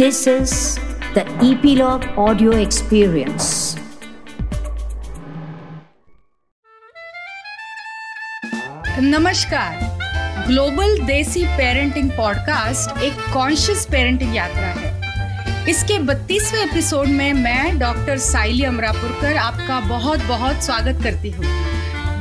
This is the Epilogue Audio Experience. नमस्कार। Global desi parenting podcast एक conscious parenting यात्रा है। इसके 32वें एपिसोड में मैं डॉक्टर साइली अमरापुरकर, आपका बहुत बहुत स्वागत करती हूँ।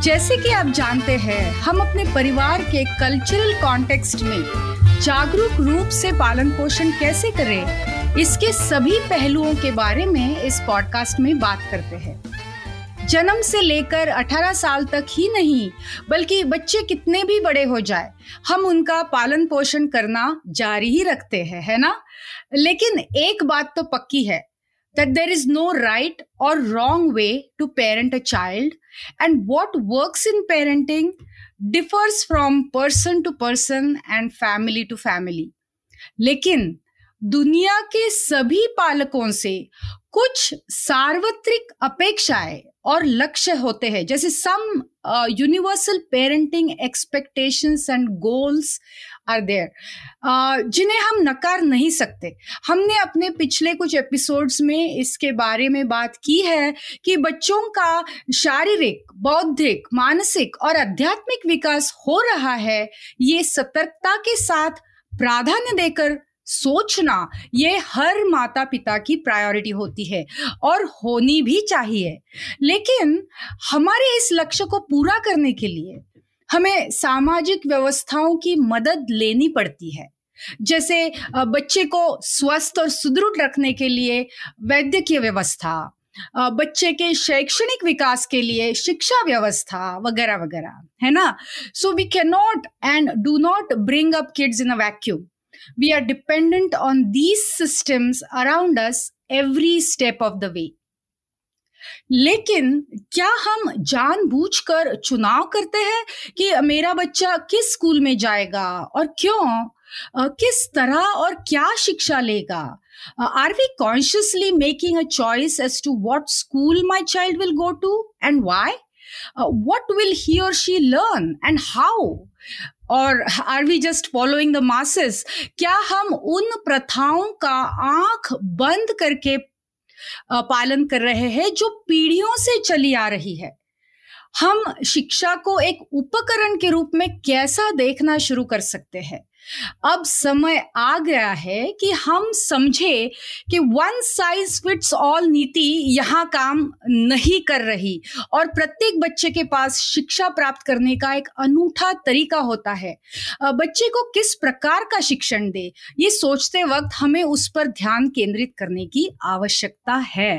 जैसे कि आप जानते हैं, हम अपने परिवार के कल्चरल कॉन्टेक्स्ट में जागरूक रूप से पालन पोषण कैसे करें, इसके सभी पहलुओं के बारे में इस पॉडकास्ट में बात करते हैं। जन्म से लेकर 18 साल तक ही नहीं, बल्कि बच्चे कितने भी बड़े हो जाए, हम उनका पालन पोषण करना जारी ही रखते हैं, है ना? लेकिन एक बात तो पक्की है, that there is no right or wrong way to parent a child, and what works in parenting differs from person to person and family to family लेकिन दुनिया के सभी पालकों से कुछ सार्वत्रिक अपेक्षाएँ और लक्ष्य होते हैं। जैसे some universal parenting expectations and goals are there जिन्हें हम नकार नहीं सकते। हमने अपने पिछले कुछ एपिसोड्स में इसके बारे में बात की है कि बच्चों का शारीरिक, बौद्धिक, मानसिक और आध्यात्मिक विकास हो रहा है, ये सतर्कता के साथ प्राधान्य देकर सोचना, ये हर माता पिता की प्रायोरिटी होती है और होनी भी चाहिए। लेकिन हमारे इस लक्ष्य को पूरा करने के लिए हमें सामाजिक व्यवस्थाओं की मदद लेनी पड़ती है। जैसे बच्चे को स्वस्थ और सुदृढ़ रखने के लिए वैद्यकीय व्यवस्था बच्चे के शैक्षणिक विकास के लिए शिक्षा व्यवस्था वगैरह वगैरह, है ना? So we can not and do not bring up kids in a vacuum we are dependent on these systems around us every step of the way. लेकिन क्या हम जानबूझकर चुनाव करते हैं कि मेरा बच्चा किस स्कूल में जाएगा और क्यों? किस तरह और क्या शिक्षा लेगा? Are we consciously making a choice as to what school my child will go to and why what will he और शी लर्न एंड हाउ और are we just following the masses क्या हम उन प्रथाओं का आँख बंद करके पालन कर रहे हैं, जो पीढ़ियों से चली आ रही है। हम शिक्षा को एक उपकरण के रूप में कैसा देखना शुरू कर सकते हैं? अब समय आ गया है कि हम समझे कि वन साइज़ फिट्स ऑल नीति यहाँ काम नहीं कर रही और प्रत्येक बच्चे के पास शिक्षा प्राप्त करने का एक अनूठा तरीका होता है। बच्चे को किस प्रकार का शिक्षण दे, ये सोचते वक्त हमें उस पर ध्यान केंद्रित करने की आवश्यकता है।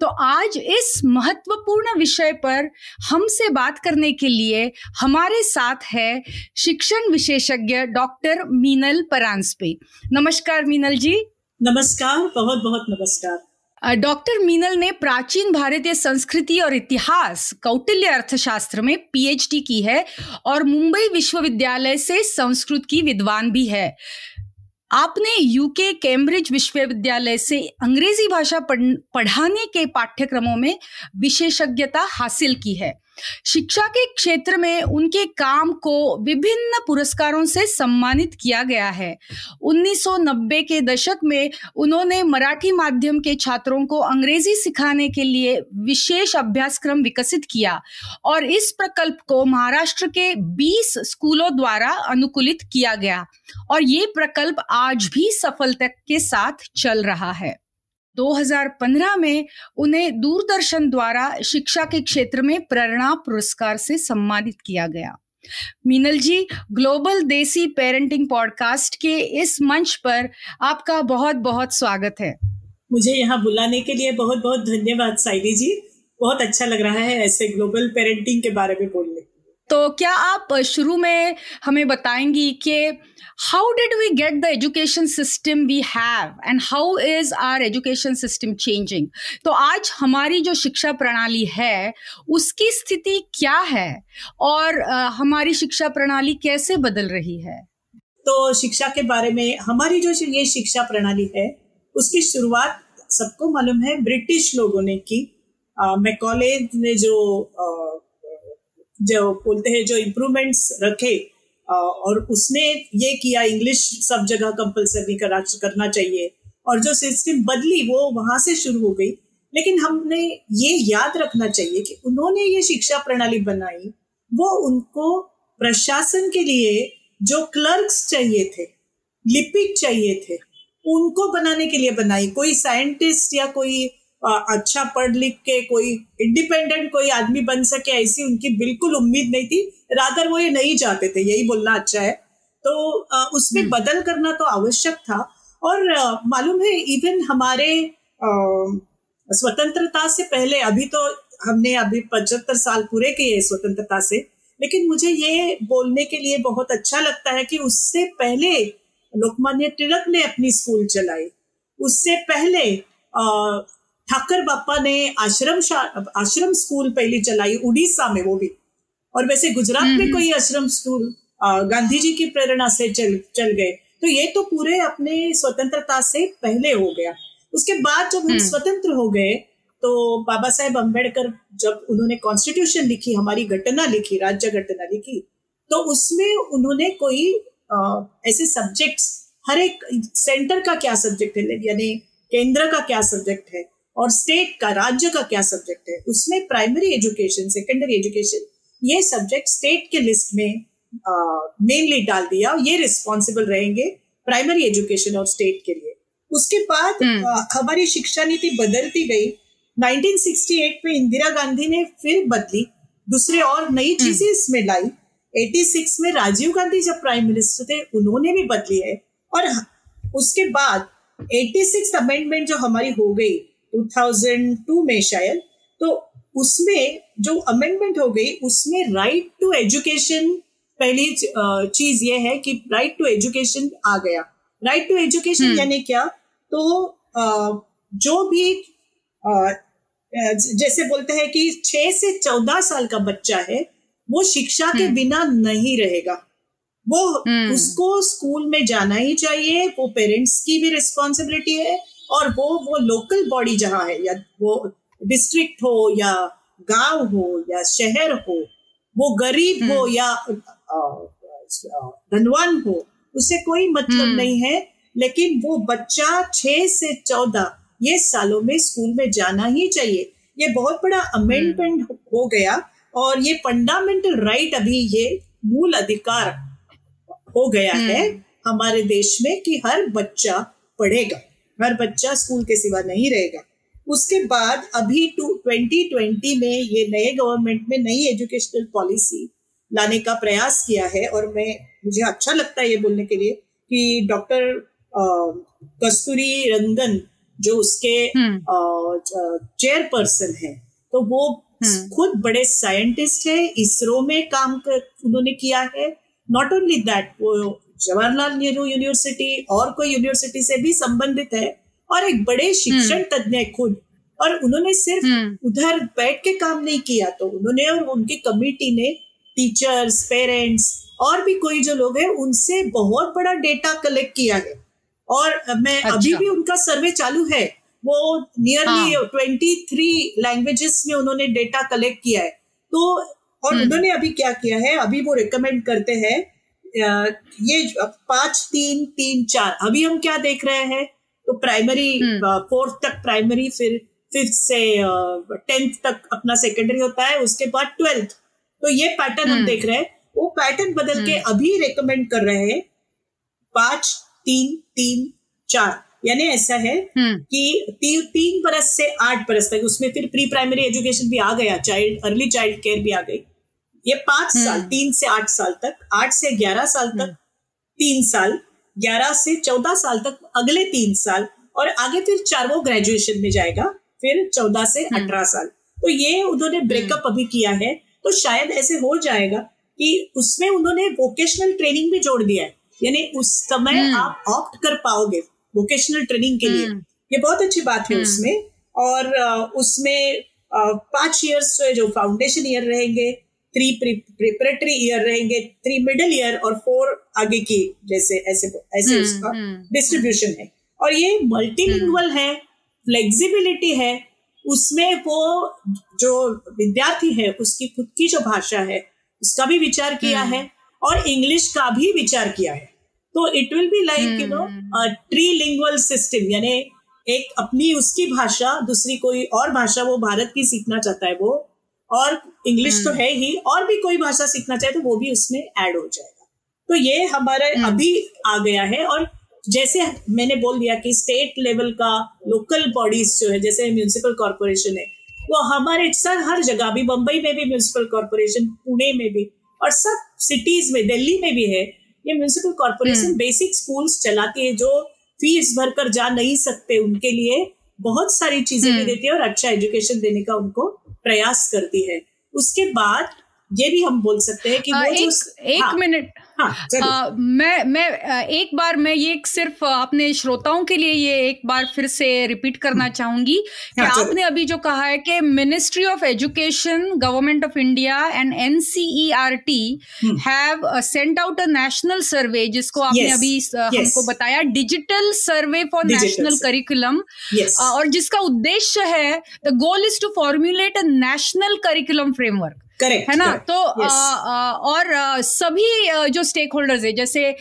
तो आज इस महत्वपूर्ण विषय पर हमसे बात करने के लिए हमारे साथ है शिक्षण विशेषज्ञ डॉक्टर मीनल परांसपे नमस्कार मीनल जी। नमस्कार बहुत बहुत नमस्कार। डॉक्टर मीनल ने प्राचीन भारतीय संस्कृति और इतिहास कौटिल्य अर्थशास्त्र में पीएचडी की है और मुंबई विश्वविद्यालय से संस्कृत की विद्वान भी है। आपने यूके कैम्ब्रिज विश्वविद्यालय से अंग्रेज़ी भाषा पढ़ाने के पाठ्यक्रमों में विशेषज्ञता हासिल की है। शिक्षा के क्षेत्र में उनके काम को विभिन्न पुरस्कारों से सम्मानित किया गया है। 1990 के दशक में उन्होंने मराठी माध्यम के छात्रों को अंग्रेज़ी सिखाने के लिए विशेष अभ्यासक्रम विकसित किया और इस प्रकल्प को महाराष्ट्र के 20 स्कूलों द्वारा अनुकूलित किया गया और ये प्रकल्प आज भी सफलता के साथ चल रहा है। 2015 में उन्हें दूरदर्शन द्वारा शिक्षा के क्षेत्र में प्रेरणा पुरस्कार से सम्मानित किया गया। Meenal ji, global desi parenting podcast के इस मंच पर आपका बहुत बहुत स्वागत है। मुझे यहाँ बुलाने के लिए बहुत बहुत धन्यवाद साइली जी। बहुत अच्छा लग रहा है ऐसे ग्लोबल पेरेंटिंग के बारे में बोलने। तो क्या आप शुरू में हमें बताएँगी कि how did we get the education system we have and how is our education system changing? तो आज हमारी जो शिक्षा प्रणाली है, उसकी स्थिति क्या है और हमारी शिक्षा प्रणाली कैसे बदल रही है? तो शिक्षा के बारे में, हमारी जो ये शिक्षा प्रणाली है, उसकी शुरुआत सबको मालूम है ब्रिटिश लोगों ने की। मैकॉले ने जो जो बोलते हैं, जो इम्प्रूवमेंट्स रखे और उसने ये किया इंग्लिश सब जगह कंपलसरी करा, करना चाहिए। और जो सिस्टम बदली, वो वहाँ से शुरू हो गई। लेकिन हमने ये याद रखना चाहिए कि उन्होंने ये शिक्षा प्रणाली बनाई। वो उनको प्रशासन के लिए जो क्लर्क्स चाहिए थे, लिपिक चाहिए थे, उनको बनाने के लिए बनाई। कोई साइंटिस्ट या कोई अच्छा पढ़ लिख के कोई इंडिपेंडेंट कोई आदमी बन सके ऐसी उनकी बिल्कुल उम्मीद नहीं थी। रादर वो ये नहीं चाहते थे यही बोलना अच्छा है। तो उसमें हम्म। बदल करना तो आवश्यक था। और मालूम है इवन हमारे स्वतंत्रता से पहले अभी तो हमने अभी पचहत्तर साल पूरे किए स्वतंत्रता से लेकिन मुझे ये बोलने के लिए बहुत अच्छा लगता है कि उससे पहले लोकमान्य तिलक ने अपनी स्कूल चलाई। उससे पहले ठाकर बापा ने आश्रम आश्रम स्कूल पहली चलाई उड़ीसा में वो भी। और वैसे गुजरात में। कोई आश्रम स्कूल गांधी जी की प्रेरणा से चल चल गए। तो ये तो पूरे अपने स्वतंत्रता से पहले हो गया। उसके बाद जब हम हम्म। स्वतंत्र हो गए तो बाबा साहेब अंबेडकर जब उन्होंने कॉन्स्टिट्यूशन लिखी हमारी घटना लिखी राज्य घटना लिखी तो उसमें उन्होंने कोई आ, ऐसे सब्जेक्ट्स हर एक सेंटर का क्या सब्जेक्ट है? यानी केंद्र का क्या सब्जेक्ट है? और स्टेट का राज्य का क्या सब्जेक्ट है? उसमें प्राइमरी एजुकेशन सेकेंडरी एजुकेशन ये सब्जेक्ट स्टेट के लिस्ट में मेनली डाल दिया ये रिस्पॉन्सिबल रहेंगे प्राइमरी एजुकेशन और स्टेट के लिए। उसके बाद हम्म। हमारी शिक्षा नीति बदलती गई। 1968 में इंदिरा गांधी ने फिर बदली दूसरे और नई हम्म। चीज़ें इसमें लाई। 86 में राजीव गांधी जब प्राइम मिनिस्टर थे उन्होंने भी बदली है। और उसके बाद 86 अमेंडमेंट जो हमारी हो गई 2002 में शायद तो उसमें जो अमेंडमेंट हो गई उसमें राइट टू एजुकेशन पहली चीज़ ये है कि राइट टू एजुकेशन आ गया राइट टू एजुकेशन यानी क्या तो जो भी जैसे बोलते हैं कि छह से चौदह साल का बच्चा है वो शिक्षा के हम्म। बिना नहीं रहेगा वो हम्म। उसको स्कूल में जाना ही चाहिए वो पेरेंट्स की भी रिस्पॉन्सिबिलिटी है और वो वो लोकल बॉडी जहाँ है या वो डिस्ट्रिक्ट हो या गाँव हो या शहर हो वो गरीब हो हम्म। या धनवान हो उसे कोई मतलब हम्म। नहीं है लेकिन वो बच्चा छह से चौदह ये सालों में स्कूल में जाना ही चाहिए ये बहुत बड़ा अमेंडमेंट हम्म। हो गया और ये फंडामेंटल राइट अभी ये मूल अधिकार हो गया है हमारे देश में कि हर बच्चा पढ़ेगा हर बच्चा स्कूल के सिवा नहीं रहेगा उसके बाद अभी टू ट्वेंटी ट्वेंटी में ये नए गवर्नमेंट में नई एजुकेशनल पॉलिसी लाने का प्रयास किया है और मैं मुझे अच्छा लगता है ये बोलने के लिए कि डॉक्टर कस्तूरी रंगन जो उसके चेयरपर्सन हम्म। है तो वो हम्म। खुद बड़े साइंटिस्ट है इसरो में काम कर उन्होंने किया है नॉट ओनली दैट वो जवाहरलाल नेहरू यूनिवर्सिटी और कोई यूनिवर्सिटी से भी संबंधित है और एक बड़े शिक्षण हम्म। तज्ञ खुद और उन्होंने सिर्फ़ हम्म। उधर बैठ के काम नहीं किया तो उन्होंने और उनकी कमिटी ने टीचर्स पेरेंट्स और भी कोई जो लोग हैं उनसे बहुत बड़ा डेटा कलेक्ट किया है और मैं अच्छा। अभी भी उनका सर्वे चालू है वो नियरली ट्वेंटी थ्री लैंग्वेजेस में उन्होंने डेटा कलेक्ट किया है तो और हम्म। उन्होंने अभी क्या किया है अभी वो रिकमेंड करते हैं ये पाँच तीन तीन चार अभी हम क्या देख रहे हैं तो प्राइमरी फोर्थ हम्म। तक प्राइमरी फिर फिफ्थ से टेंथ तक अपना सेकेंडरी होता है उसके बाद ट्वेल्थ तो ये पैटर्न हम हम्म। देख रहे हैं वो पैटर्न बदल के हम्म। अभी रेकमेंड कर रहे हैं पाँच तीन तीन चार यानी ऐसा है कि ती, तीन बरस से आठ बरस तक उसमें फिर प्री प्राइमरी एजुकेशन भी आ गया चाइल्ड अर्ली चाइल्ड केयर भी आ गई ये पाँच साल तीन से आठ साल तक आठ से ग्यारह साल तक तीन साल ग्यारह से चौदह साल तक अगले तीन साल और आगे फिर चार वो ग्रेजुएशन में जाएगा फिर चौदह से हम्म। अठारह साल। तो ये उन्होंने ब्रेकअप हम्म। अभी किया है तो शायद ऐसे हो जाएगा कि उसमें उन्होंने वोकेशनल ट्रेनिंग भी जोड़ दिया है। यानी उस समय हम्म। आप ऑप्ट कर पाओगे वोकेशनल ट्रेनिंग के लिए। ये बहुत अच्छी बात है उसमें। और उसमें पाँच ईयर्स जो फाउंडेशन ईयर रहेंगे थ्री प्रिपरेटरी ईयर रहेंगे थ्री मिडिल ईयर और फोर आगे की जैसे ऐसे ऐसे हम्म, उसका डिस्ट्रीब्यूशन हम्म। है और ये मल्टीलिंगुअल है फ्लेक्सिबिलिटी है उसमें वो जो विद्यार्थी है उसकी खुद की जो भाषा है उसका भी विचार किया हम्म। है और इंग्लिश का भी विचार किया है तो it will be like you know trilingual system यानी एक अपनी उसकी भाषा दूसरी कोई और भाषा वो भारत की सीखना चाहता है वो और इंग्लिश तो हम्म। है ही और भी कोई भाषा सीखना चाहे तो वो भी उसमें ऐड हो जाएगा तो ये हमारा हम्म। अभी आ गया है और जैसे मैंने बोल दिया कि स्टेट लेवल का लोकल बॉडीज जो है जैसे म्यूनिसिपल कॉरपोरेशन है वो हमारे सर हर जगह भी बम्बई में भी म्यूनिसिपल कॉरपोरेशन पुणे में भी और सब सिटीज़ में दिल्ली में भी है ये म्यूनिसिपल कॉरपोरेशन बेसिक स्कूल्स चलाती है जो फ़ीस भरकर जा नहीं सकते उनके लिए बहुत सारी चीज़ें भी हम्म। देती है और अच्छा एजुकेशन देने का उनको प्रयास करती है। उसके बाद ये भी हम बोल सकते हैं कि आ, वो एक, जो एक हाँ, मिनट। हाँ, आ, मैं मैं एक बार मैं ये सिर्फ़ अपने श्रोताओं के लिए ये एक बार फिर से रिपीट करना हम्म। चाहूँगी कि हाँ, आपने अभी जो कहा है कि ministry of education government of India and NCERT have sent out a national survey जिसको आपने yes, अभी. हमको बताया digital survey for national curriculum और जिसका उद्देश्य है the goal is to formulate a national curriculum framework correct है ना correct, तो yes. आ, आ, और आ, सभी जो स्टेक होल्डर्स है जैसे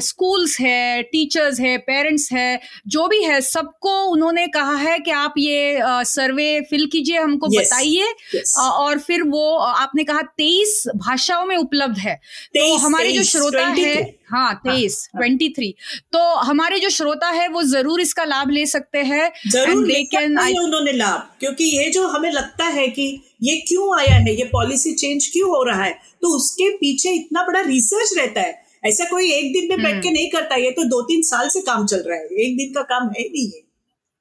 स्कूल्स है टीचर्स है पेरेंट्स है जो भी है सबको उन्होंने कहा है कि आप ये सर्वे फिल कीजिए हमको yes. बताइए yes. और फिर वो आपने कहा तेईस भाषाओं में उपलब्ध है तो हमारे जो श्रोता है हाँ, हाँ। तेईस ट्वेंटी थ्री तो हमारे जो श्रोता है वो ज़रूर इसका लाभ ले सकते हैं। ज़रूर उन्होंने लाभ क्योंकि ये जो हमें लगता है कि ये क्यों आया है ये पॉलिसी चेंज क्यों हो रहा है तो उसके पीछे इतना बड़ा रिसर्च रहता है। ऐसा कोई एक दिन में बैठ के हम्म। नहीं करता ये तो दो तीन साल से काम चल रहा है एक दिन का काम है नहीं है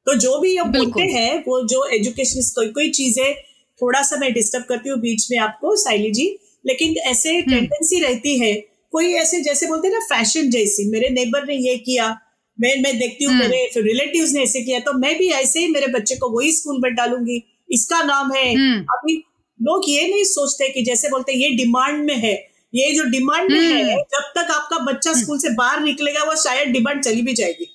तो जो भी ये बोलते हैं वो जो एजुकेशन कोई कोई चीज़ें थोड़ा सा मैं डिस्टर्ब करती हूँ बीच में आपको साइली जी लेकिन ऐसे टेंडेंसी हम्म। रहती है कोई ऐसे जैसे बोलते हैं ना फ़ैशन जैसी। मेरे नेबर ने ये किया मैं मैं देखती हूँ हम्म। मेरे रिलेटिव्स ने ऐसे किया तो मैं भी ऐसे ही मेरे बच्चे को वही स्कूल में डालूँगी। इसका नाम है हम्म। अभी लोग ये नहीं सोचते कि जैसे बोलते ये डिमांड में है। ये जो डिमांड में है हम्म। जब तक आपका बच्चा। स्कूल से बाहर निकलेगा वो शायद डिमांड चली भी जाएगी।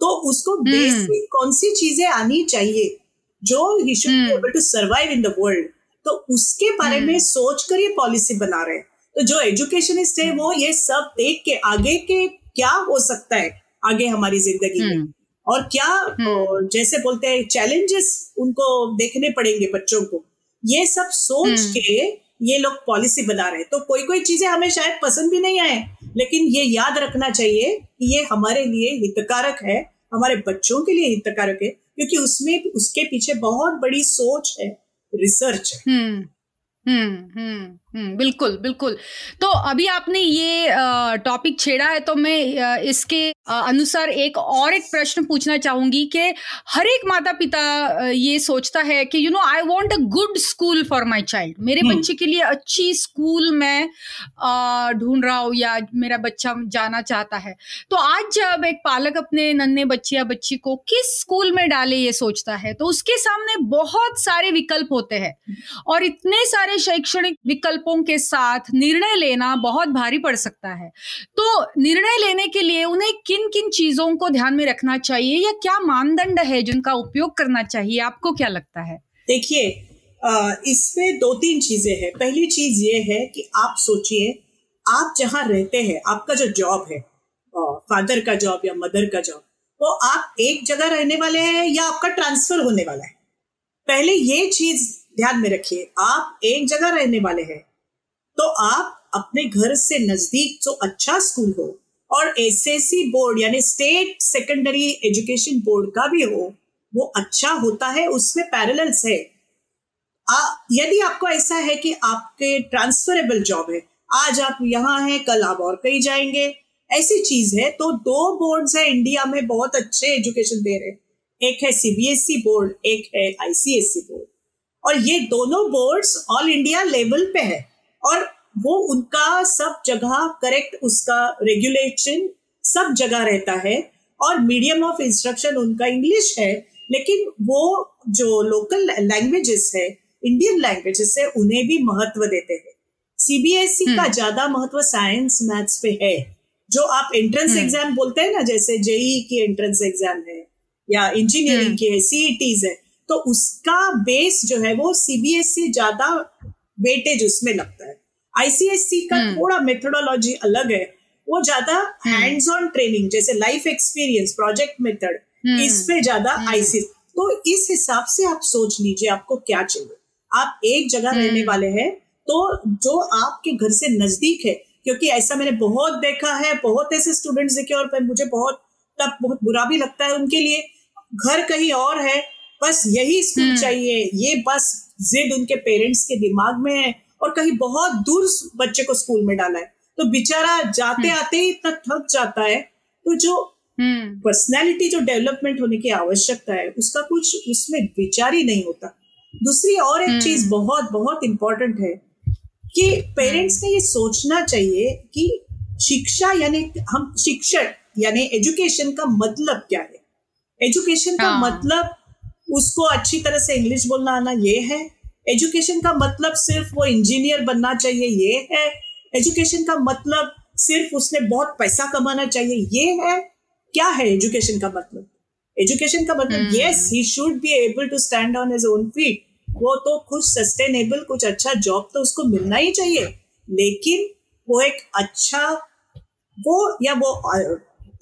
तो उसको बेसिक कौन सी चीज़ें आनी चाहिए जो he should be able to survive in the world तो उसके बारे में सोच कर ये पॉलिसी बना रहे हैं। तो जो एजुकेशनिस्ट है वो ये सब देख के आगे के क्या हो सकता है आगे हमारी ज़िंदगी में? और क्या हम्म। जैसे बोलते हैं चैलेंजेस उनको देखने पड़ेंगे बच्चों को। ये सब सोच हम्म। के ये लोग पॉलिसी बना रहे हैं। तो कोई कोई चीज़ें हमें शायद पसंद भी नहीं आए लेकिन ये याद रखना चाहिए कि ये हमारे लिए हितकारक है हमारे बच्चों के लिए हितकारक है क्योंकि उसमें उसके पीछे बहुत बड़ी सोच है रिसर्च है। हम्म हम्म हम्म हम्म बिल्कुल बिल्कुल। तो अभी आपने ये टॉपिक छेड़ा है तो मैं इसके अनुसार एक और एक प्रश्न पूछना चाहूँगी कि हर एक माता पिता ये सोचता है कि you know I want a good school for my child मेरे हम्म। बच्चे के लिए अच्छी स्कूल में ढूंढ रहा हूँ या मेरा बच्चा जाना चाहता है। तो आज जब एक पालक अपने नन्हे बच्चे या बच्ची को किस स्कूल में डाले ये सोचता है तो उसके सामने बहुत सारे विकल्प होते हैं। और इतने सारे शैक्षणिक विकल्पों के साथ निर्णय लेना बहुत भारी पड़ सकता है। तो निर्णय लेने के लिए उन्हें किन किन चीज़ों को ध्यान में रखना चाहिए या क्या मानदंड है जिनका उपयोग करना चाहिए? आपको क्या लगता है? देखिए इसमें दो तीन चीज़ें हैं। पहली चीज़ ये है कि आप सोचिए, आप जहाँ रहते हैं, आपका जो जॉब है फादर का जॉब या मदर का जॉब, वो आप एक जगह रहने वाले हैं या आपका ट्रांसफ़र होने वाला है? पहले ये चीज़ ध्यान में रखिए आप एक जगह रहने वाले हैं। तो आप अपने घर से नज़दीक जो अच्छा स्कूल हो और एसएससी बोर्ड यानी स्टेट सेकेंडरी एजुकेशन बोर्ड का भी हो वो अच्छा होता है उसमें पैरेलल्स है। आ, यदि आपको ऐसा है कि आपके ट्रांसफरेबल जॉब है आज आप यहाँ हैं कल आप और कहीं जाएँगे ऐसी चीज़ है तो दो बोर्ड्स है इंडिया में बहुत अच्छे एजुकेशन दे रहे एक है सीबीएसई बोर्ड एक है आईसीएसई बोर्ड और ये दोनों बोर्ड्स ऑल इंडिया लेवल पे है और वो उनका सब जगह करेक्ट उसका रेगुलेशन सब जगह रहता है और मीडियम ऑफ़ इंस्ट्रक्शन उनका इंग्लिश है लेकिन वो जो लोकल लैंग्वेजेस है इंडियन लैंग्वेजेस है उन्हें भी महत्व देते हैं सीबीएसई e का हम्म। ज़्यादा महत्व साइंस मैथ्स पे है जो आप एंट्रेंस एग्ज़ाम हम्म। बोलते हैं ना जैसे जेई e की एंट्रेंस एग्ज़ाम है या इंजीनियरिंग हम्म। की है सीईटीज है तो उसका बेस जो है वो सीबीएसई e ज़्यादा वेटेज उसमें लगता है। आईसीएससी का हम्म। थोड़ा मेथोडोलॉजी अलग है। वो ज़्यादा हैंड्स ऑन ट्रेनिंग जैसे लाइफ एक्सपीरियंस प्रोजेक्ट मेथड इस पे ज़्यादा आईसी तो इस हिसाब से आप सोच लीजिए आपको क्या चाहिए। आप एक जगह रहने वाले हैं तो जो आपके घर से नज़दीक है क्योंकि ऐसा मैंने बहुत देखा है बहुत ऐसे स्टूडेंट्स देखे और मुझे बहुत तब बहुत बुरा भी लगता है उनके लिए। घर कहीं और है बस यही स्कूल चाहिए ये बस जिद उनके पेरेंट्स के दिमाग में है और कहीं बहुत दूर बच्चे को स्कूल में डाला है। तो बेचारा जाते आते ही इतना थक जाता है तो जो पर्सनैलिटी जो डेवलपमेंट होने की आवश्यकता है उसका कुछ उसमें विचार ही नहीं होता। दूसरी और एक चीज़ बहुत बहुत इंपॉर्टेंट है कि पेरेंट्स ने ये सोचना चाहिए कि शिक्षा यानी हम शिक्षण यानी एजुकेशन का मतलब क्या है? एजुकेशन का हाँ. मतलब उसको अच्छी तरह से इंग्लिश बोलना आना ये है। एजुकेशन का मतलब सिर्फ़ वो इंजीनियर बनना चाहिए ये है। एजुकेशन का मतलब सिर्फ़ उसने बहुत पैसा कमाना चाहिए ये है। क्या है एजुकेशन का मतलब? एजुकेशन का मतलब yes he should be able to stand on his own feet वो तो कुछ सस्टेनेबल कुछ अच्छा जॉब तो उसको मिलना ही चाहिए। लेकिन वो एक अच्छा वो या वो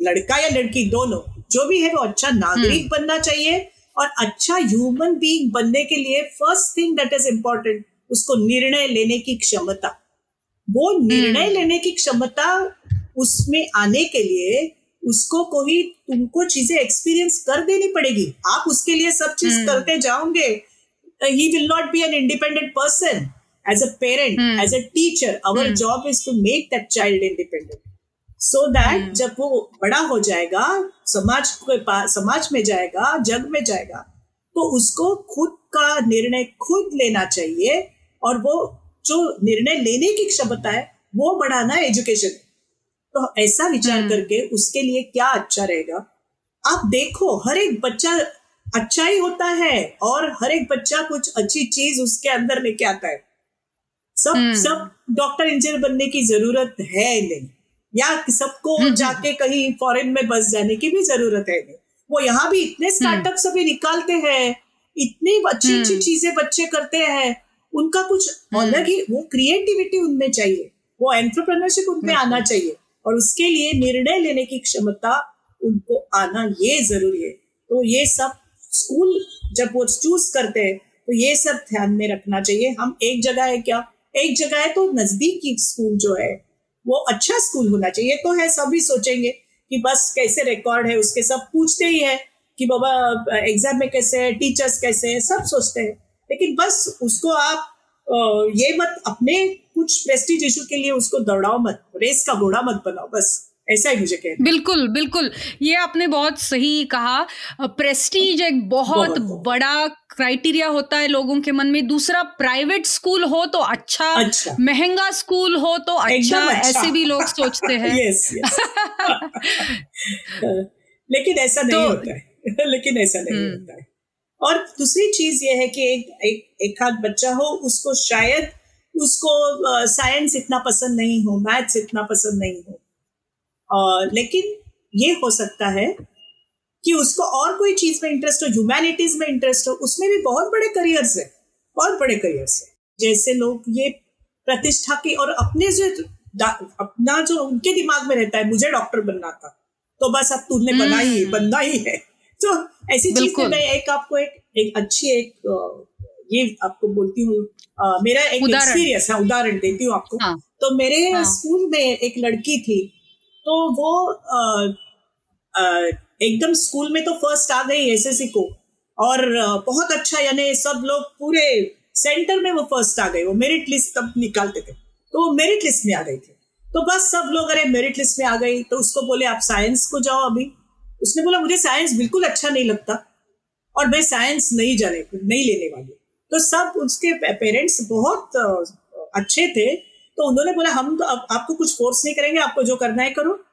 लड़का या लड़की दोनों जो भी है वो अच्छा नागरिक हम्म। बनना चाहिए। और अच्छा ह्यूमन बीइंग बनने के लिए first thing that is important उसको निर्णय लेने की क्षमता। वो निर्णय हम्म। लेने की क्षमता उसमें आने के लिए उसको कोई तुमको चीज़ें एक्सपीरियंस कर देनी पड़ेगी। आप उसके लिए सब चीज़ हम्म। करते जाओगे। He will not be an independent person as a parent as a teacher our job is to make that child independent so that जब वो बड़ा हो जाएगा समाज के पास समाज में जाएगा जग में जाएगा तो उसको खुद का निर्णय खुद लेना चाहिए और वो जो निर्णय लेने की क्षमता है वो बढ़ाना एजुकेशन तो ऐसा विचार hmm. करके उसके लिए क्या अच्छा रहेगा? आप देखो हर एक बच्चा अच्छा ही होता है और हर एक बच्चा कुछ अच्छी चीज़ उसके अंदर लेके आता है। सब hmm. सब डॉक्टर इंजीनियर बनने की ज़रूरत है नहीं। या सबको हम्म, हम्म। जाके कहीं फॉरेन में बस जाने की भी ज़रूरत है। नहीं वो यहाँ भी इतने स्टार्टअप हम्म। सभी निकालते हैं इतनी अच्छी अच्छी चीज़ें बच्चे करते हैं उनका कुछ अलग ही वो क्रिएटिविटी उनमें चाहिए वो एंटरप्रेन्योरशिप उनमें आना चाहिए और उसके लिए निर्णय लेने की क्षमता उनको आना ये ज़रूरी है। तो ये सब स्कूल जब वो चूज़ करते हैं तो ये सब ध्यान में रखना चाहिए। हम एक जगह है क्या? एक जगह है तो नजदीकी स्कूल जो है वो अच्छा स्कूल होना चाहिए। तो है सभी सोचेंगे कि बस कैसे रिकॉर्ड है, उसके सब पूछते ही है कि बाबा एग्ज़ाम में कैसे है टीचर्स कैसे है, सब सोचते हैं। लेकिन बस उसको आप ये मत, अपने कुछ प्रेस्टीज इशू के लिए उसको दौड़ाओ मत रेस का घोड़ा मत बनाओ, बस। ऐसा ही मुझे कहना। बिल्कुल बिल्कुल। ये आपने बहुत सही कहा। प्रेस्टीज एक बहुत, बहुत। बड़ा क्राइटेरिया होता है लोगों के मन में। दूसरा प्राइवेट स्कूल हो तो अच्छा, अच्छा। महँगा स्कूल हो तो अच्छा, अच्छा। ऐसे भी लोग सोचते हैं। Yes, yes. लेकिन ऐसा नहीं तो, होता है। लेकिन ऐसा नहीं हम्म। होता है। और दूसरी चीज़ ये है कि एक एक एक आध बच्चा हो उसको शायद उसको साइंस इतना पसंद नहीं हो मैथ्स इतना पसंद नहीं हो। लेकिन ये हो सकता है कि उसको और कोई चीज़ में इंटरेस्ट हो ह्यूमैनिटीज में इंटरेस्ट हो उसमें भी बहुत बड़े करियर्स है बहुत बड़े करियर्स है। जैसे लोग ये प्रतिष्ठा की और अपने जो अपना जो उनके दिमाग में रहता है मुझे डॉक्टर बनना था तो बस अब तुमने बना ही हम्म। बनना ही है। तो ऐसी चीज़ में मैं एक आपको एक एक अच्छी एक ये आपको बोलती हूँ मेरा एक एक्सपीरियंस है उदाहरण देती हूँ आपको। हाँ, तो मेरे हाँ, स्कूल में एक लड़की थी तो वो एकदम स्कूल में तो फ़र्स्ट आ गई एसएससी को। और बहुत अच्छा यानी सब लोग पूरे सेंटर में वो फ़र्स्ट आ गए। वो मेरिट लिस्ट तब निकालते थे। तो वो मेरिट लिस्ट में आ गई थी। तो बस सब लोग, अरे मेरिट लिस्ट में आ गई। तो उसको बोले, आप साइंस को जाओ अभी। उसने बोला, मुझे साइंस बिल्कुल अच्छा नहीं लगता। और मैं साइंस नहीं जाने, नहीं लेने वाली तो सब उसके पेरेंट्स बहुत अच्छे थे। तो उन्होंने बोला हम तो अब आपको कुछ फोर्स नहीं करेंगे आपको जो करना है करो.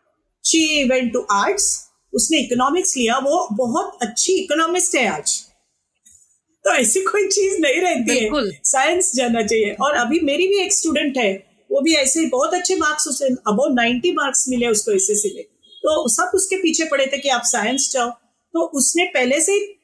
शी वेंट टू आर्ट्स उसने इकोनॉमिक्स लिया वो बहुत अच्छी इकोनॉमिस्ट है आज। तो ऐसी कोई चीज़ नहीं रहती है। साइंस जाना चाहिए। और अभी मेरी भी एक स्टूडेंट है वो भी ऐसे ही बहुत अच्छे मार्क्स उसे अबो नाइन्टी मार्क्स मिले उसको एस में। तो सब उसके पीछे पड़े थे कि आप साइंस जाओ। तो उसने पहले से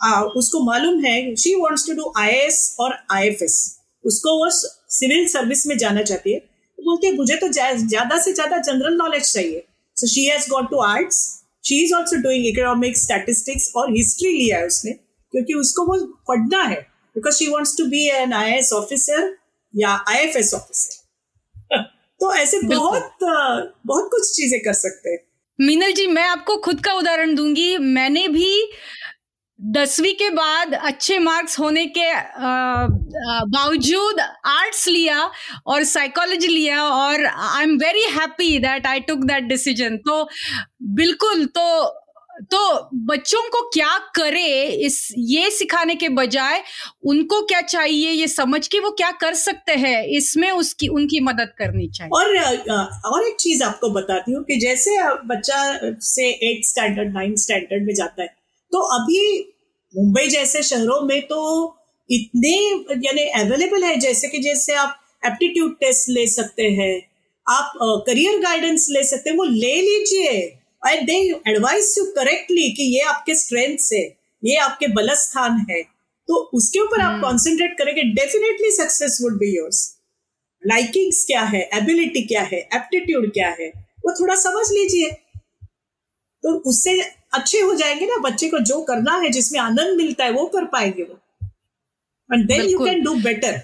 आ, उसको मालूम है she wants to do I और आईएफएस उसको वो सिविल सर्विस में जाना चाहती है बोलती है मुझे तो ज़्यादा से ज़्यादा जनरल नॉलेज चाहिए। So she has got to arts she is also doing economics statistics और हिस्ट्री लिया है उसने क्योंकि उसको वो पढ़ना है because she wants to be an I S officer या आई एफ़ एस ऑफिसर तो ऐसे बहुत बहुत कुछ चीज़ें कर सकते हैं। मीनल जी मैं आपको खुद का उदाहरण दूँगी। मैंने भी दसवीं के बाद अच्छे मार्क्स होने के बावजूद आर्ट्स लिया और साइकोलॉजी लिया और I am very happy that I took that decision तो बिल्कुल तो तो बच्चों को क्या करे इस, ये सिखाने के बजाय उनको क्या चाहिए, ये समझ के वो क्या कर सकते हैं, इसमें उसकी, उनकी मदद करनी चाहिए। और और एक चीज़ आपको बताती हूँ कि जैसे बच्चा से एट स्टैंडर्ड नाइन्थ स्टैंडर्ड में जाता है तो अभी मुंबई जैसे शहरों में तो इतने यानी अवेलेबल है जैसे कि जैसे आप एप्टीट्यूड टेस्ट ले सकते हैं आप करियर uh, गाइडेंस ले सकते हैं वो ले लीजिए। And they advise you correctly कि ये आपके स्ट्रेंथ है ये आपके बल स्थान है। तो उसके ऊपर आप कॉन्सेंट्रेट hmm. करेंगे definitely success would be yours likings क्या है एबिलिटी क्या है एप्टीट्यूड क्या है वो थोड़ा समझ लीजिए। तो उससे अच्छे हो जाएँगे ना बच्चे को जो करना है जिसमें आनंद मिलता है वो कर पाएँगे वो। And then you can do better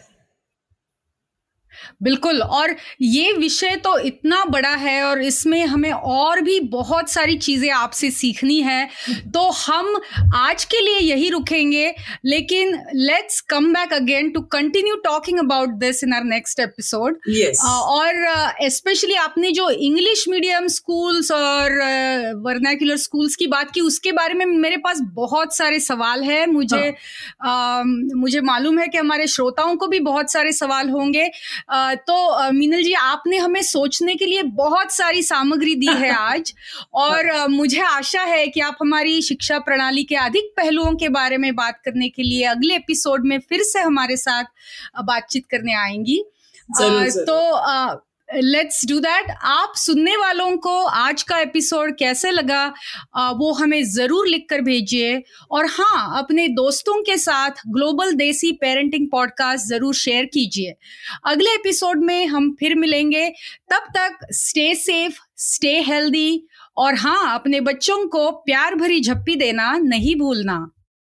बिल्कुल और ये विषय तो इतना बड़ा है और इसमें हमें और भी बहुत सारी चीज़ें आपसे सीखनी है। तो हम आज के लिए यही रुकेंगे लेकिन let's come back again to continue talking about this in our next episode और स्पेशली uh, आपने जो इंग्लिश मीडियम स्कूल्स और वर्नाकुलर uh, स्कूल्स की बात की उसके बारे में मेरे पास बहुत सारे सवाल है। मुझे हाँ. uh, मुझे मालूम है कि हमारे श्रोताओं को भी बहुत सारे सवाल होंगे। तो मीनल जी आपने हमें सोचने के लिए बहुत सारी सामग्री दी है आज और मुझे आशा है कि आप हमारी शिक्षा प्रणाली के अधिक पहलुओं के बारे में बात करने के लिए अगले एपिसोड में फिर से हमारे साथ बातचीत करने आएँगी ज़रूर, ज़रूर. तो लेट्स डू दैट आप सुनने वालों को आज का एपिसोड कैसे लगा आ, वो हमें ज़रूर लिख कर भेजिए। और हाँ अपने दोस्तों के साथ ग्लोबल देसी पेरेंटिंग पॉडकास्ट ज़रूर शेयर कीजिए। अगले एपिसोड में हम फिर मिलेंगे। तब तक स्टे सेफ़ स्टे हेल्दी और हाँ अपने बच्चों को प्यार भरी झप्पी देना नहीं भूलना।